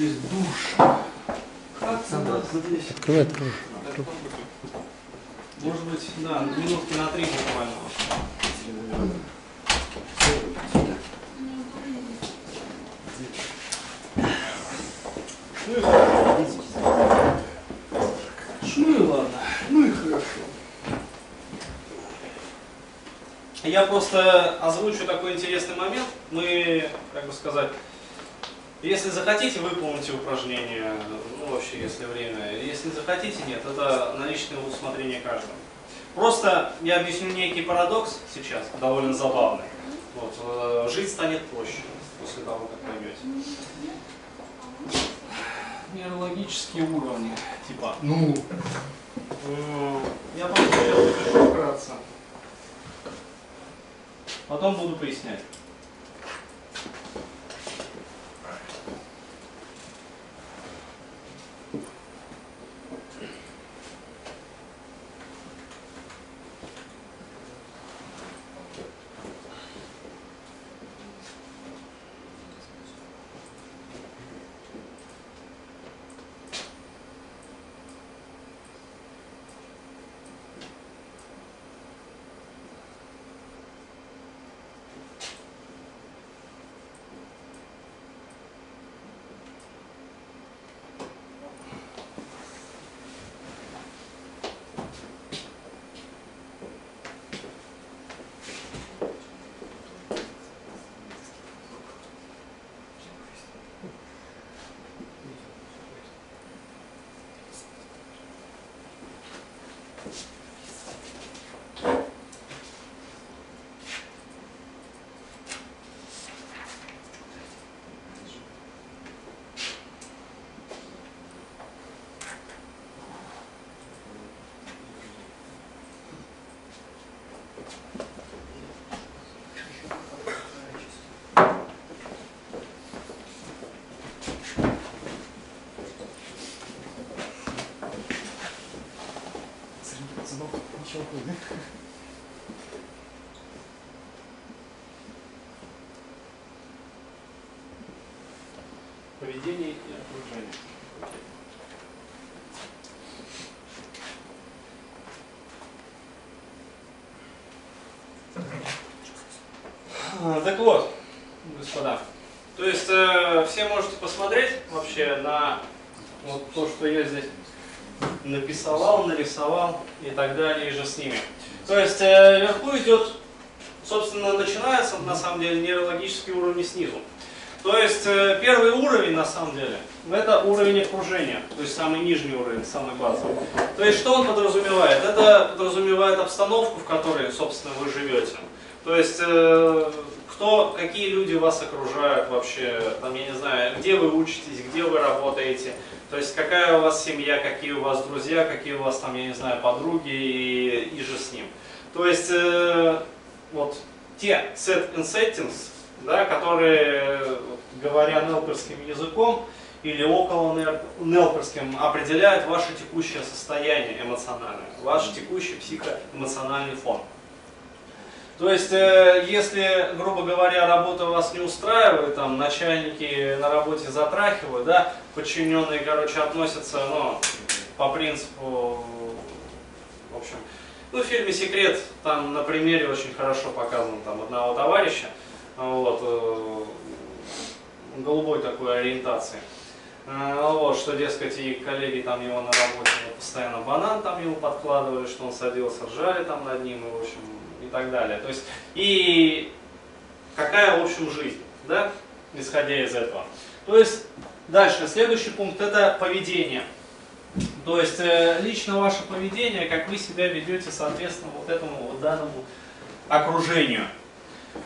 Здесь душ. Александр, открывай, Открывай, открывай. Может быть, да, минутки на три буквально. Ну и хорошо. Ну и ладно. Ну и хорошо. Я просто озвучу такой интересный момент. Мы, как бы сказать, если захотите, выполните упражнение, ну вообще, если время. Если не захотите, нет, это на личное усмотрение каждого. Просто я объясню некий парадокс сейчас, довольно забавный. Вот, э, жить станет проще после того, как поймете. Нейрологические уровни, типа, ну, э, я просто сейчас напишу вкратце. Потом буду пояснять. Поведение и окружение. А, Так вот, господа, то есть э, все можете посмотреть вообще на вот то, что я здесь написал, нарисовал и так далее, и же с ними. То есть э, вверху идет, собственно, начинается на самом деле нейрологический уровень снизу. То есть э, первый уровень, на самом деле, это уровень окружения, то есть самый нижний уровень, самый базовый. То есть что он подразумевает? Это подразумевает обстановку, в которой, собственно, вы живете. То есть э, кто, какие люди вас окружают вообще, там, я не знаю, где вы учитесь, где вы работаете, то есть какая у вас семья, какие у вас друзья, какие у вас там, я не знаю, подруги и, и же с ним. То есть э, вот те set and settings, да, которые, говоря нелперским языком или около нел- нелперским, определяют ваше текущее состояние эмоциональное, ваш текущий психоэмоциональный фон. То есть, э, если, грубо говоря, работа вас не устраивает, там, начальники на работе затрахивают, да, подчиненные, короче, относятся, ну, по принципу, в общем, ну, в фильме «Секрет» там на примере очень хорошо показано там одного товарища, вот, э, голубой такой ориентации. Э, Вот, что, дескать, и коллеги там его на работе постоянно банан там ему подкладывали, что он садился, ржали там над ним, и, в общем, и так далее. То есть, и какая, в общем, жизнь, да, исходя из этого. То есть, дальше, следующий пункт, это поведение. То есть, э, лично ваше поведение, как вы себя ведете, соответственно, вот этому вот данному окружению.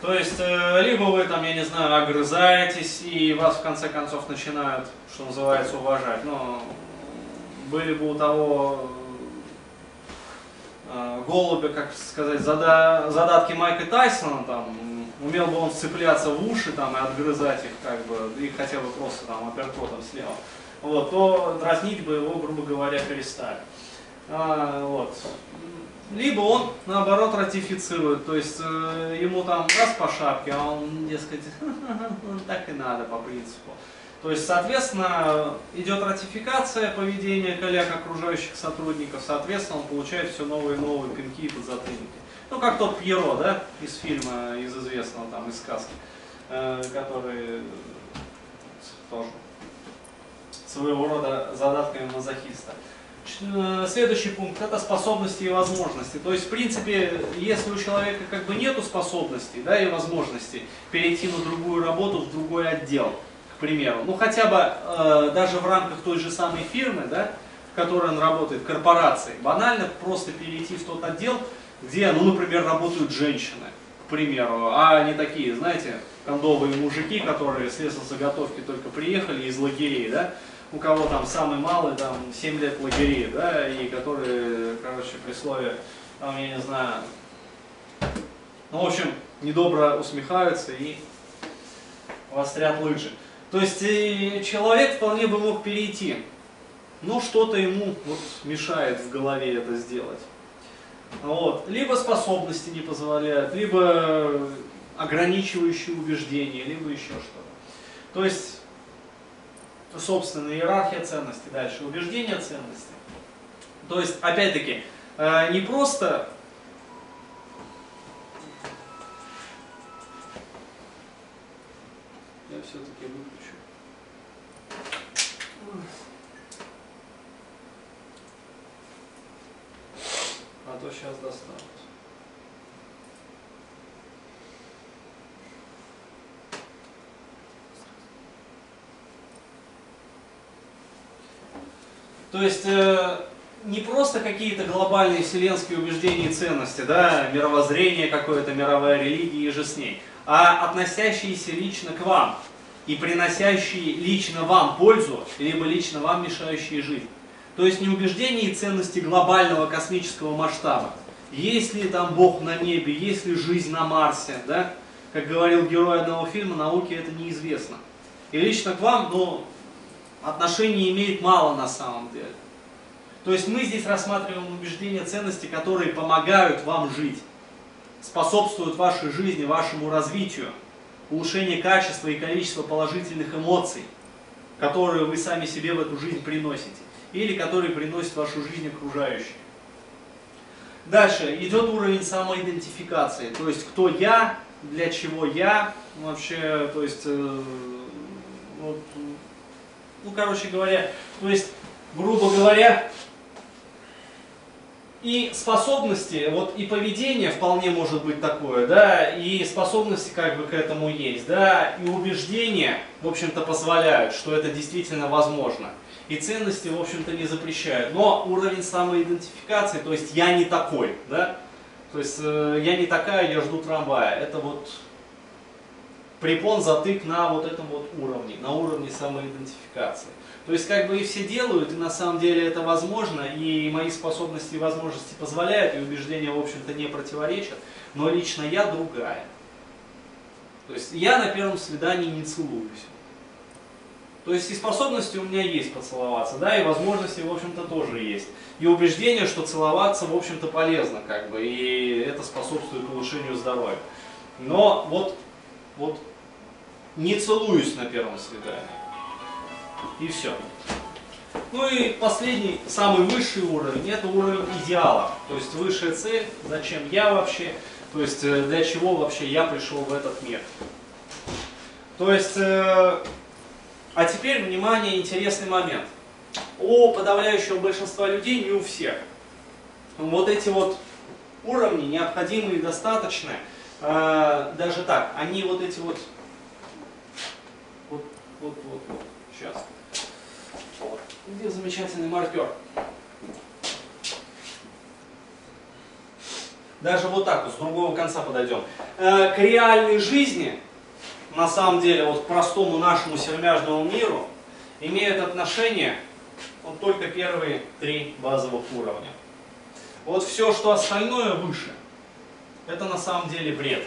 То есть, э, либо вы там, я не знаю, огрызаетесь, и вас в конце концов начинают, что называется, уважать. Но были бы у того э, голубя, как сказать, зада- задатки Майка Тайсона, там, умел бы он вцепляться в уши там, и отгрызать их, как бы, и хотя бы просто там апперкотом слева, вот, то дразнить бы его, грубо говоря, перестали. А, вот. Либо он, наоборот, ратифицирует, то есть э, ему там раз по шапке, а он, дескать, так и надо по принципу. То есть, соответственно, идет ратификация поведения коллег окружающих сотрудников, соответственно, он получает все новые и новые пинки и подзатыльники. Ну, как тот Пьеро, да, из фильма, из известного там, из сказки, э, который тоже своего рода задатками мазохиста. Э, следующий пункт это способности и возможности. То есть, в принципе, если у человека как бы нету способностей да, и возможностей перейти на другую работу в другой отдел, к примеру, ну хотя бы э, даже в рамках той же самой фирмы, да, в которой он работает, корпорации, банально просто перейти в тот отдел, где, ну, например, работают женщины, к примеру, а не такие, знаете, кондовые мужики, которые с лесозаготовки только приехали из лагерей, да, у кого там самый малый, там 7 лет лагерей, да, и которые, короче, при слове, там, я не знаю, ну, в общем, недобро усмехаются и вострят лыжи. То есть человек вполне бы мог перейти, но что-то ему вот мешает в голове это сделать. Вот. Либо способности не позволяют, либо ограничивающие убеждения, либо еще что-то. То есть собственная иерархия ценностей, дальше убеждения ценностей. То есть, опять-таки, э, не просто я все-таки выключу. А то сейчас достанут. То есть э, не просто какие-то глобальные вселенские убеждения и ценности, да, мировоззрение какое-то, мировая религия и же с ней, а относящиеся лично к вам и приносящие лично вам пользу, либо лично вам мешающие жить. То есть не убеждения и ценности глобального космического масштаба. Есть ли там Бог на небе, есть ли жизнь на Марсе, да? Как говорил герой одного фильма, науке это неизвестно. И лично к вам, ну, отношения имеет мало на самом деле. То есть мы здесь рассматриваем убеждения, ценности, которые помогают вам жить, способствуют вашей жизни, вашему развитию, улучшению качества и количества положительных эмоций, которые вы сами себе в эту жизнь приносите, или которые приносят вашу жизнь окружающие. Дальше идет уровень самоидентификации, то есть кто я, для чего я, вообще, то есть э, вот, ну, короче говоря, то есть, грубо говоря, и способности, вот и поведение вполне может быть такое, да, и способности как бы к этому есть, да, и убеждения, в общем-то, позволяют, что это действительно возможно. И ценности, в общем-то, не запрещают. Но уровень самоидентификации, то есть я не такой, да, то есть э, я не такая, я жду трамвая, это вот препон затык на вот этом вот уровне, на уровне самоидентификации. То есть как бы и все делают, и на самом деле это возможно, и мои способности и возможности позволяют, и убеждения, в общем-то, не противоречат, но лично я другая. То есть я на первом свидании не целуюсь. То есть и способности у меня есть поцеловаться, да, и возможности, в общем-то, тоже есть. И убеждение, что целоваться, в общем-то, полезно, как бы, и это способствует улучшению здоровья. Но вот вот не целуюсь на первом свидании. И все. Ну и последний, самый высший уровень, это уровень идеала. То есть высшая цель, зачем я вообще, то есть э, для чего вообще я пришел в этот мир. То есть, э, а теперь, внимание, интересный момент. У подавляющего большинства людей, не у всех, вот эти вот уровни необходимые и достаточные – а, даже так, они вот эти вот, вот, вот, вот, вот, сейчас. Где замечательный маркер? Даже вот так вот, с другого конца подойдем. Э, к реальной жизни, на самом деле, вот к простому нашему сермяжному миру, имеют отношение вот только первые три базовых уровня. Вот все, что остальное выше – это на самом деле бред.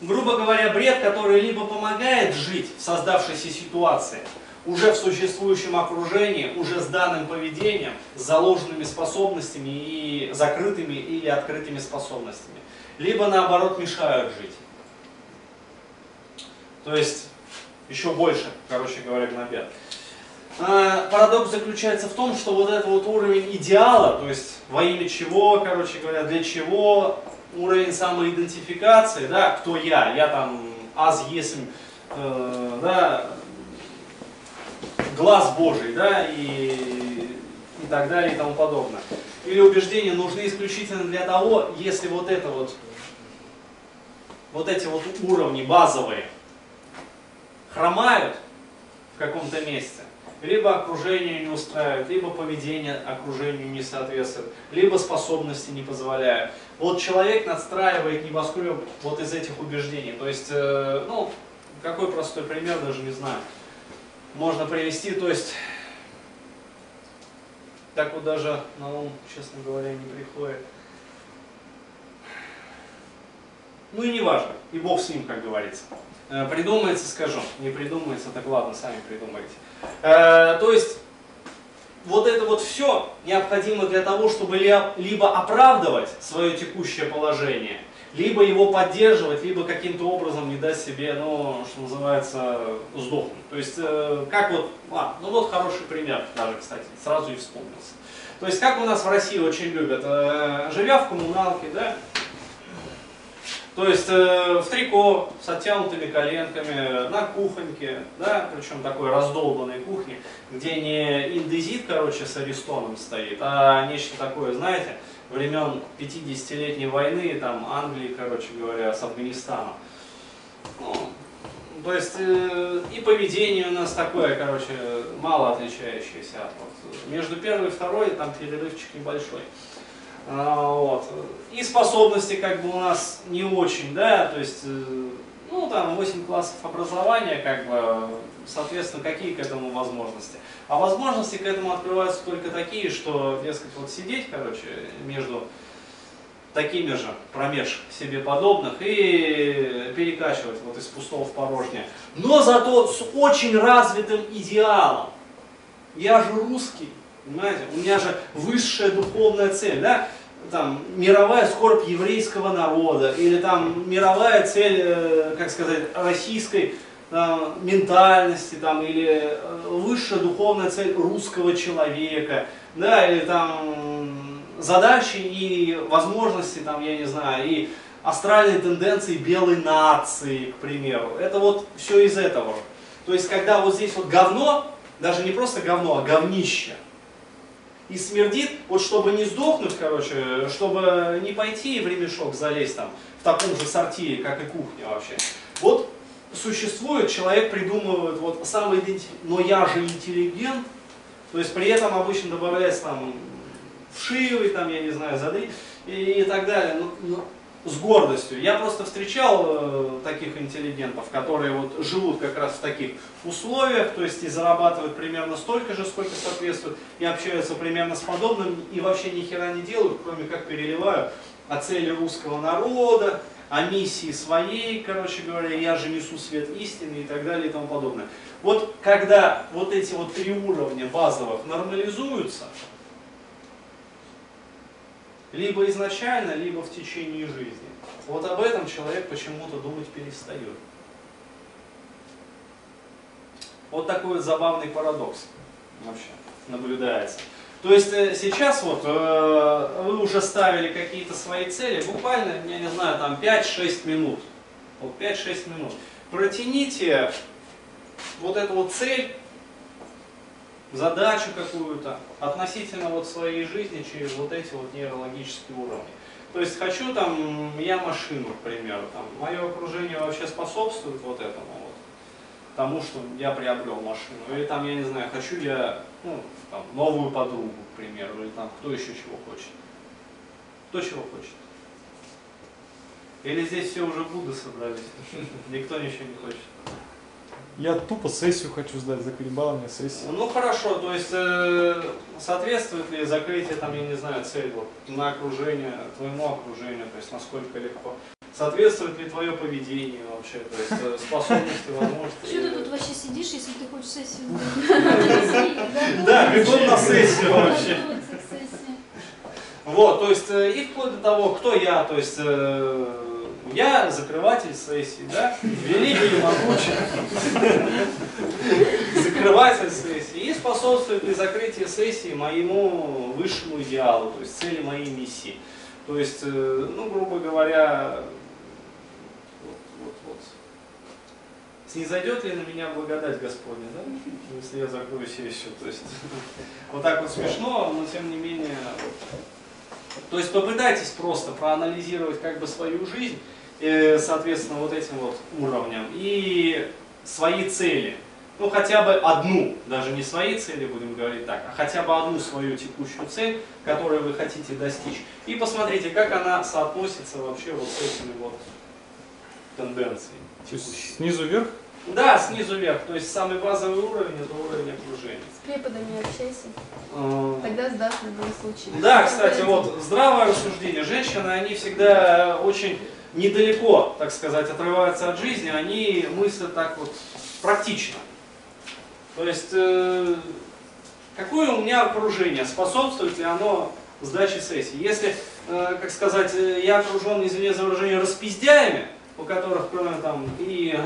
Грубо говоря, бред, который либо помогает жить в создавшейся ситуации, уже в существующем окружении, уже с данным поведением, с заложенными способностями и закрытыми или открытыми способностями, либо наоборот мешают жить. То есть еще больше, короче говоря, гнобят. А, парадокс заключается в том, что вот этот вот уровень идеала, то есть во имя чего, короче говоря, для чего, уровень самоидентификации, да, кто я, я там аз есмь, э, да, глаз Божий, да, и, и так далее и тому подобное. Или убеждения нужны исключительно для того, если вот это вот, вот эти вот уровни базовые хромают в каком-то месте, либо окружение не устраивает, либо поведение окружению не соответствует, либо способности не позволяют. Вот человек надстраивает небоскреб вот из этих убеждений. То есть, э, ну, какой простой пример, даже не знаю, можно привести. То есть, так вот даже на ум, честно говоря, не приходит. Ну и не важно, и Бог с ним, как говорится. Э, придумается, скажу. Не придумается, так ладно, сами придумайте. Э, то есть, вот это вот все необходимо для того, чтобы либо оправдывать свое текущее положение, либо его поддерживать, либо каким-то образом не дать себе, ну, что называется, сдохнуть. То есть, э, как вот, а, ну вот хороший пример даже, кстати, сразу и вспомнился. То есть, как у нас в России очень любят, живя в коммуналке, да, то есть э, в трико с оттянутыми коленками, на кухоньке, да, причем такой раздолбанной кухне, где не индезит, короче, с аристоном стоит, а нечто такое, знаете, времен 50-летней войны, там, Англии, короче говоря, с Афганистаном. Ну, то есть э, и поведение у нас такое, короче, мало отличающееся от вот, между первой и второй там перерывчик небольшой. А, вот. И способности как бы у нас не очень, да, то есть, э, ну там 8 классов образования, как бы, соответственно, какие к этому возможности. А возможности к этому открываются только такие, что, дескать, вот сидеть, короче, между такими же промеж себе подобных и перекачивать вот из пустого в порожнее. Но зато с очень развитым идеалом. Я же русский, Понимаете? У меня же высшая духовная цель, да? Там, мировая скорбь еврейского народа, или там мировая цель, э, как сказать, российской там, ментальности, там, или э, высшая духовная цель русского человека, да, или там задачи и возможности, там, я не знаю, и астральные тенденции белой нации, к примеру. Это вот все из этого. То есть, когда вот здесь вот говно, даже не просто говно, а говнище – и смердит, вот чтобы не сдохнуть, короче, чтобы не пойти в ремешок залезть там в таком же сортире, как и кухня вообще. Вот существует, человек придумывает вот самый но я же интеллигент, то есть при этом обычно добавляется там вшивый, там, я не знаю, зады и, и так далее. Но, но с гордостью. Я просто встречал э, таких интеллигентов, которые вот живут как раз в таких условиях, то есть и зарабатывают примерно столько же, сколько соответствует, и общаются примерно с подобным, и вообще ни хера не делают, кроме как переливают о цели русского народа, о миссии своей, короче говоря, я же несу свет истины и так далее и тому подобное. Вот когда вот эти вот три уровня базовых нормализуются, либо изначально, либо в течение жизни. Вот об этом человек почему-то думать перестает. Вот такой вот забавный парадокс вообще наблюдается. То есть э, сейчас вот э, вы уже ставили какие-то свои цели, буквально, я не знаю, там 5-6 минут. Вот 5-6 минут. Протяните вот эту вот цель задачу какую-то относительно вот своей жизни через вот эти вот нейрологические уровни. То есть хочу там, я машину, к примеру, там, мое окружение вообще способствует вот этому вот, тому, что я приобрел машину. Или там, я не знаю, хочу я ну, там, новую подругу, к примеру, или там кто еще чего хочет. Кто чего хочет. Или здесь все уже Будды собрались, никто ничего не хочет. Я тупо сессию хочу сдать, заколебала меня сессия. Ну хорошо, то есть э, соответствует ли закрытие, там, я не знаю, цель вот, на окружение, твоему окружению, то есть насколько легко. Соответствует ли твое поведение вообще, то есть э, способности, возможности? Что ты тут вообще сидишь, если ты хочешь сессию Да, бегом на сессию вообще. Вот, то есть э, и вплоть до того, кто я, то есть э, Я закрыватель сессии, да, великий и могучий закрыватель сессии и способствует при закрытии сессии моему высшему идеалу, то есть цели моей миссии. То есть, э, ну, грубо говоря, вот, вот. Снизойдет ли на меня благодать Господня, да? Если я закрою сессию. То есть, вот так вот смешно, но тем не менее. То есть попытайтесь просто проанализировать как бы свою жизнь, соответственно, вот этим вот уровнем и свои цели. Ну, хотя бы одну, даже не свои цели будем говорить так, а хотя бы одну свою текущую цель, которую вы хотите достичь. И посмотрите, как она соотносится вообще вот с этими вот тенденциями текущими. снизу вверх? Да, снизу вверх, то есть самый базовый уровень это уровень окружения. С преподами общайся. Э, Тогда сдашь в любом случае. Да, кстати, вот здравое рассуждение. Женщины, они всегда очень недалеко, так сказать, отрываются от жизни, они мыслят так вот практично. То есть, э, какое у меня окружение, способствует ли оно сдаче сессии? Если, э, как сказать, э, я окружен, извини за выражение, распиздяями, у которых кроме там и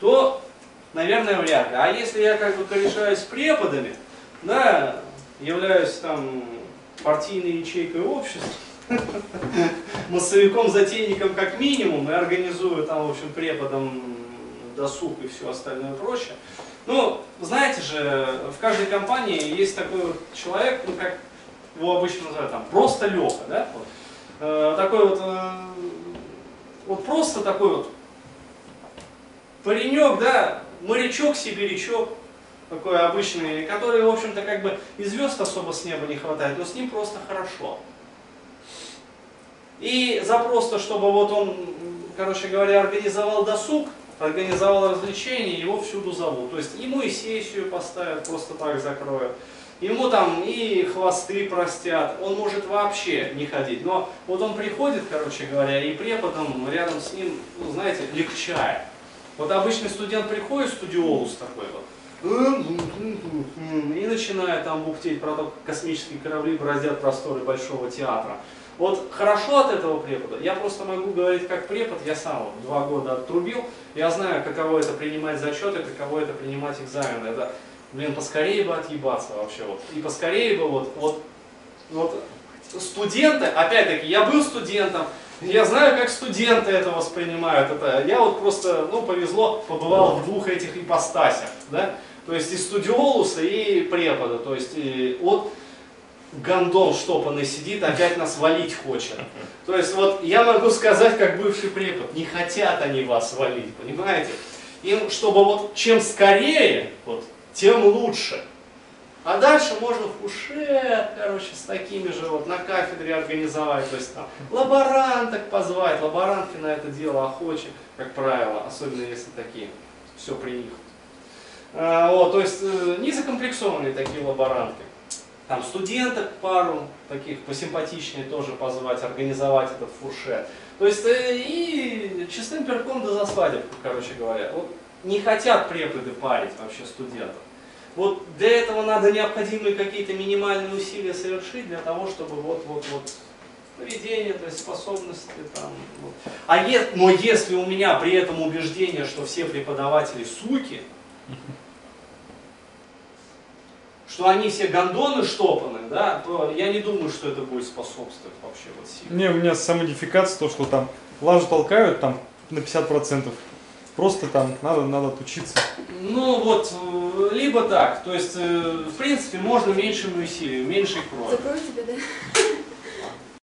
то, наверное, вряд ли. А если я как бы корешаюсь преподами, да, являюсь там партийной ячейкой общества, массовиком, затейником как минимум, и организую там, в общем, преподом досуг и все остальное прочее. Ну, знаете же, в каждой компании есть такой вот человек, ну, как его обычно называют, там, просто Леха, да? Вот. Э, такой вот, э, вот просто такой вот паренек, да, морячок, сибирячок, такой обычный, который, в общем-то, как бы и звезд особо с неба не хватает, но с ним просто хорошо. И за просто, чтобы вот он, короче говоря, организовал досуг, организовал развлечения, его всюду зовут. То есть ему и сессию поставят, просто так закроют. Ему там и хвосты простят, он может вообще не ходить. Но вот он приходит, короче говоря, и преподом рядом с ним, ну, знаете, легчает. Вот обычный студент приходит, студиолус такой вот, и начинает там бухтеть про то, как космические корабли бороздят просторы Большого театра. Вот хорошо от этого препода. Я просто могу говорить как препод, я сам два года отрубил, я знаю, каково это принимать зачеты, каково это принимать экзамены. Это, блин, поскорее бы отъебаться вообще вот. И поскорее бы вот, вот, вот студенты, опять-таки, я был студентом, я знаю, как студенты это воспринимают. Это, я вот просто, ну, повезло, побывал в двух этих ипостасях, да, то есть и студиолуса, и препода, то есть и, вот гондон штопанный сидит, опять нас валить хочет. То есть вот я могу сказать, как бывший препод, не хотят они вас валить, понимаете? Им, чтобы вот чем скорее, вот, тем лучше. А дальше можно фушет, короче, с такими же вот на кафедре организовать, то есть там лаборанток позвать, лаборантки на это дело охочи, как правило, особенно если такие, все при них. А, вот, то есть э, не закомплексованные такие лаборантки. Там студенток пару таких посимпатичнее тоже позвать, организовать этот фуршет. То есть э, и чистым перком да за свадебку, короче говоря. Вот не хотят преподы парить вообще студентов. Вот для этого надо необходимые какие-то минимальные усилия совершить для того, чтобы вот вот вот поведение, то есть способности там. Вот. А е- но если у меня при этом убеждение, что все преподаватели суки, что они все гондоны штопаны, да, то я не думаю, что это будет способствовать вообще вот сильно. Не, у меня самодификация, то, что там лажу толкают там на 50%. Просто там надо, надо отучиться. Ну вот, э, либо так, то есть, э, в принципе, можно меньшими усилиями, меньшей крови. Закрою тебя, да?